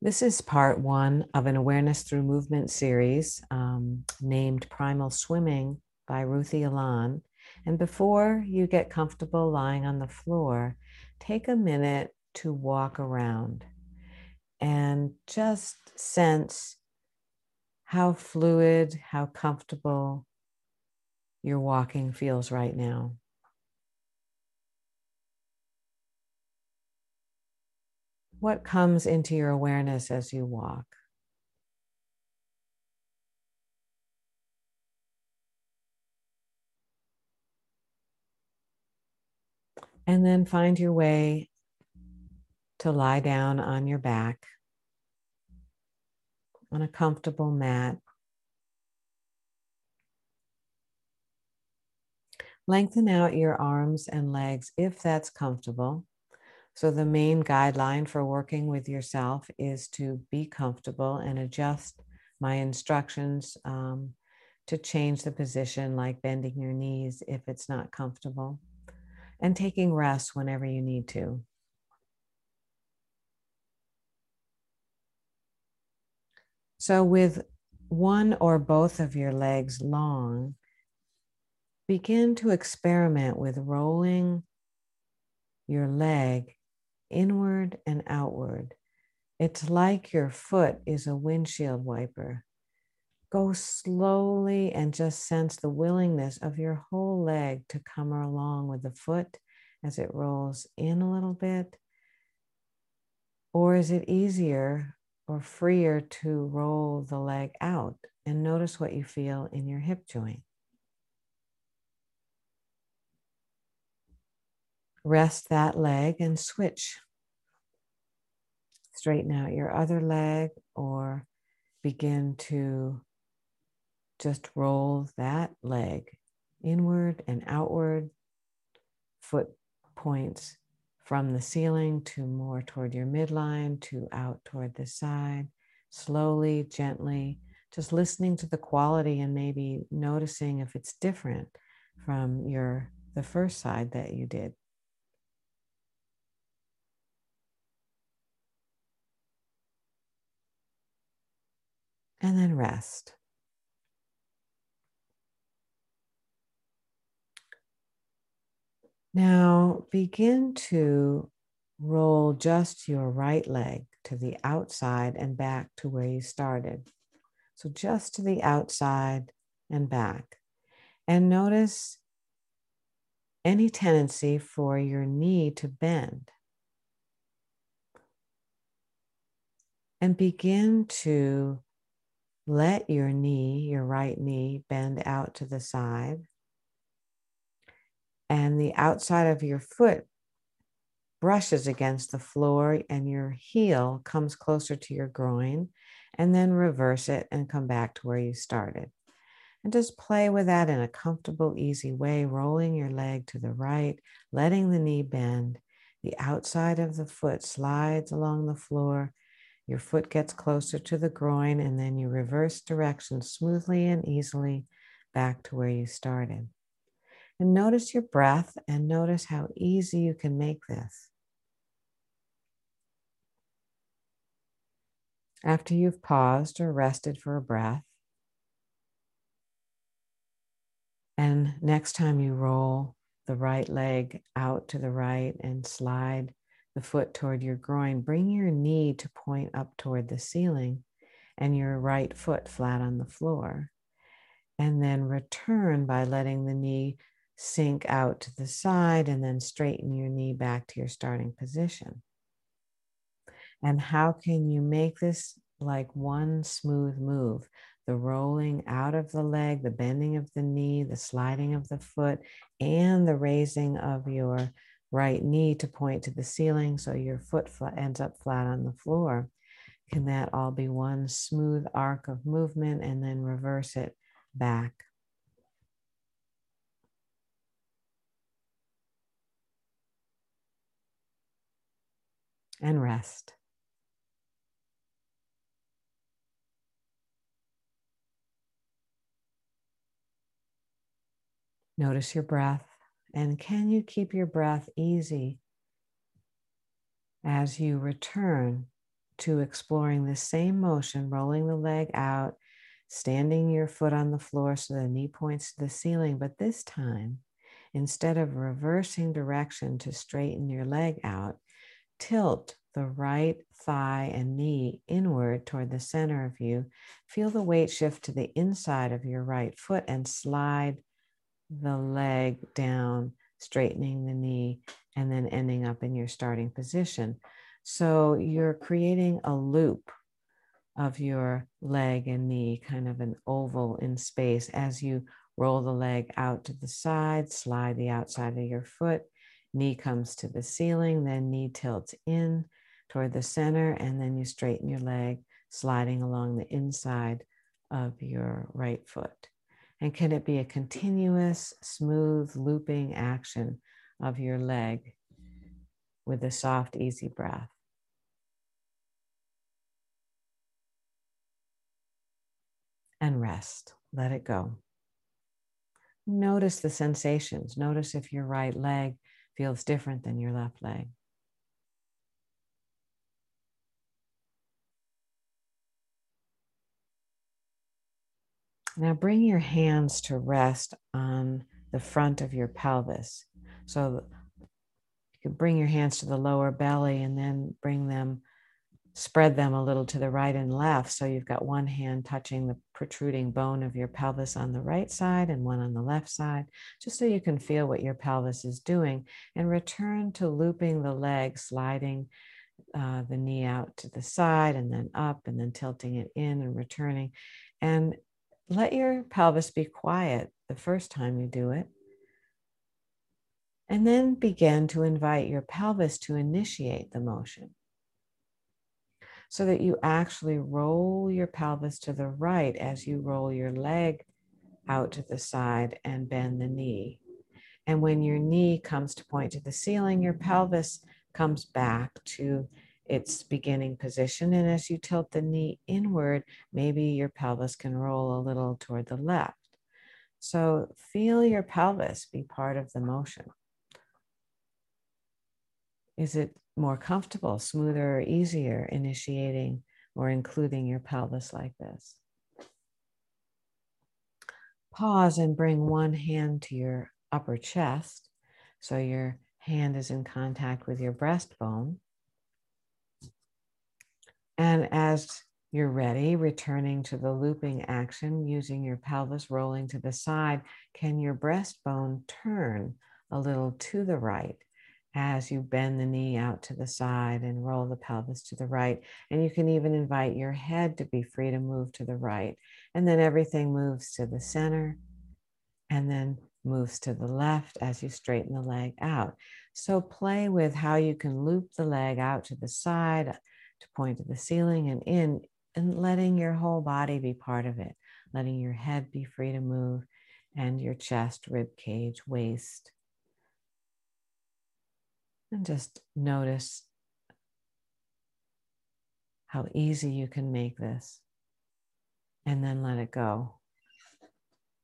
This is part one of an awareness through movement series um, named Primal Swimming by Ruthy Alon. And before you get comfortable lying on the floor, take a minute to walk around and just sense how fluid, how comfortable your walking feels right now. What comes into your awareness as you walk? And then find your way to lie down on your back on a comfortable mat. Lengthen out your arms and legs if that's comfortable. So, the main guideline for working with yourself is to be comfortable and adjust my instructions um, to change the position, like bending your knees if it's not comfortable, and taking rest whenever you need to. So, with one or both of your legs long, begin to experiment with rolling your leg inward and outward. It's like your foot is a windshield wiper. Go slowly and just sense the willingness of your whole leg to come along with the foot as it rolls in a little bit. Or is it easier or freer to roll the leg out and notice what you feel in your hip joint? Rest that leg and switch. Straighten out your other leg or begin to just roll that leg inward and outward, foot points from the ceiling to more toward your midline to out toward the side, slowly, gently, just listening to the quality and maybe noticing if it's different from your the first side that you did. And then rest. Now begin to roll just your right leg to the outside and back to where you started. So just to the outside and back. And notice any tendency for your knee to bend. And begin to let your knee, your right knee, bend out to the side. And the outside of your foot brushes against the floor, and your heel comes closer to your groin. And then reverse it and come back to where you started. And just play with that in a comfortable, easy way, rolling your leg to the right, letting the knee bend. The outside of the foot slides along the floor your foot gets closer to the groin, and then you reverse direction smoothly and easily back to where you started. And notice your breath and notice how easy you can make this. After you've paused or rested for a breath, and next time you roll the right leg out to the right and slide the foot toward your groin. Bring your knee to point up toward the ceiling and your right foot flat on the floor. And then return by letting the knee sink out to the side and then straighten your knee back to your starting position. And how can you make this like one smooth move? The rolling out of the leg, the bending of the knee, the sliding of the foot, and the raising of your right knee to point to the ceiling so your foot ends up flat on the floor. Can that all be one smooth arc of movement and then reverse it back? And rest. Notice your breath. And can you keep your breath easy as you return to exploring the same motion, rolling the leg out, standing your foot on the floor so the knee points to the ceiling. But this time, instead of reversing direction to straighten your leg out, tilt the right thigh and knee inward toward the center of you. Feel the weight shift to the inside of your right foot and slide the leg down, straightening the knee, and then ending up in your starting position. So you're creating a loop of your leg and knee, kind of an oval in space as you roll the leg out to the side, slide the outside of your foot, knee comes to the ceiling, then knee tilts in toward the center, and then you straighten your leg, sliding along the inside of your right foot. And can it be a continuous, smooth, looping action of your leg with a soft, easy breath? And rest. Let it go. Notice the sensations. Notice if your right leg feels different than your left leg. Now bring your hands to rest on the front of your pelvis. So you can bring your hands to the lower belly and then bring them, spread them a little to the right and left. So you've got one hand touching the protruding bone of your pelvis on the right side and one on the left side, just so you can feel what your pelvis is doing. And return to looping the leg, sliding uh, the knee out to the side and then up and then tilting it in and returning. And let your pelvis be quiet the first time you do it. And then begin to invite your pelvis to initiate the motion so that you actually roll your pelvis to the right as you roll your leg out to the side and bend the knee. And when your knee comes to point to the ceiling, your pelvis comes back to its beginning position. And as you tilt the knee inward, maybe your pelvis can roll a little toward the left. So feel your pelvis be part of the motion. Is it more comfortable, smoother, or easier initiating or including your pelvis like this? Pause and bring one hand to your upper chest so your hand is in contact with your breastbone. And as you're ready, returning to the looping action using your pelvis rolling to the side, can your breastbone turn a little to the right as you bend the knee out to the side and roll the pelvis to the right? And you can even invite your head to be free to move to the right. And then everything moves to the center and then moves to the left as you straighten the leg out. So play with how you can loop the leg out to the side to point to the ceiling and in, and letting your whole body be part of it, letting your head be free to move and your chest, rib cage, waist. And just notice how easy you can make this. And then let it go.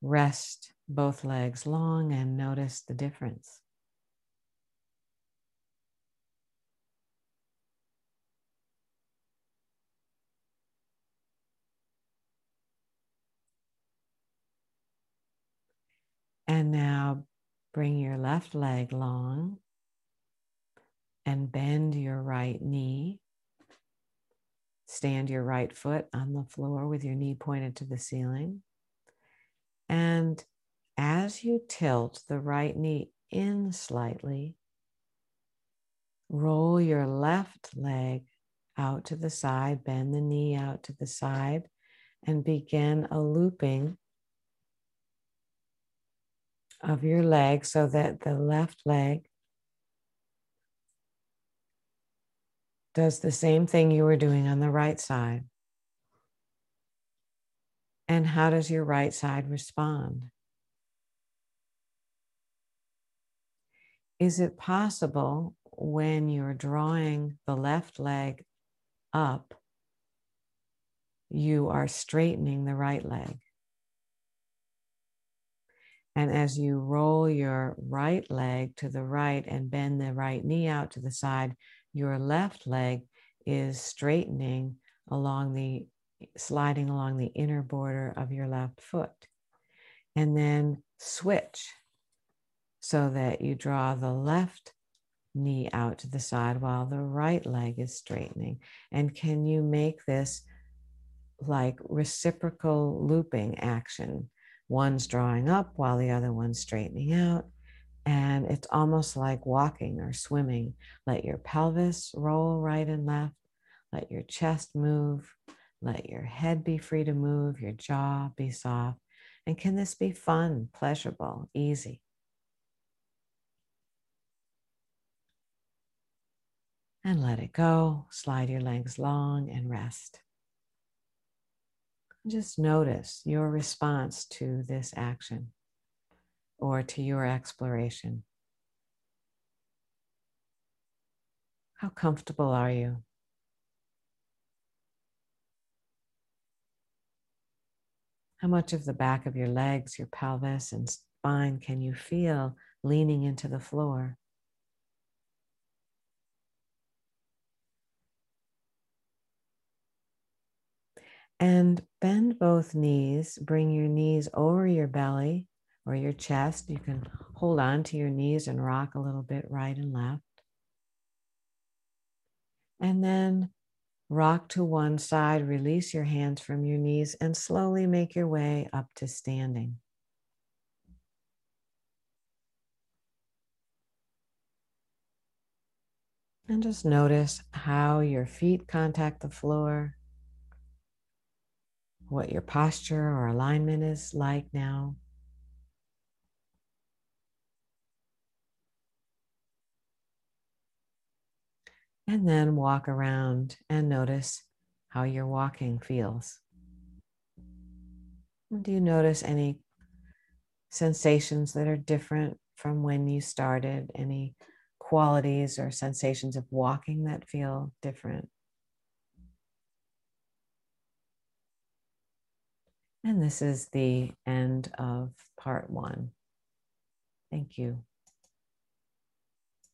Rest both legs long and notice the difference. And now bring your left leg long and bend your right knee. Stand your right foot on the floor with your knee pointed to the ceiling. And as you tilt the right knee in slightly, roll your left leg out to the side, bend the knee out to the side, and begin a looping of your leg so that the left leg does the same thing you were doing on the right side. And how does your right side respond? Is it possible when you're drawing the left leg up, you are straightening the right leg? And as you roll your right leg to the right and bend the right knee out to the side, your left leg is straightening along the, sliding along the inner border of your left foot. And then switch so that you draw the left knee out to the side while the right leg is straightening. And can you make this like reciprocal looping action? One's drawing up while the other one's straightening out. And it's almost like walking or swimming. Let your pelvis roll right and left. Let your chest move. Let your head be free to move, your jaw be soft. And can this be fun, pleasurable, easy? And let it go. Slide your legs long and rest. Just notice your response to this action or to your exploration. How comfortable are you? How much of the back of your legs, your pelvis, and spine can you feel leaning into the floor? And bend both knees. Bring your knees over your belly or your chest. You can hold on to your knees and rock a little bit right and left. And then rock to one side, release your hands from your knees, and slowly make your way up to standing. And just notice how your feet contact the floor, what your posture or alignment is like now. And then walk around and notice how your walking feels. Do you notice any sensations that are different from when you started? Any qualities or sensations of walking that feel different? And this is the end of part one. Thank you.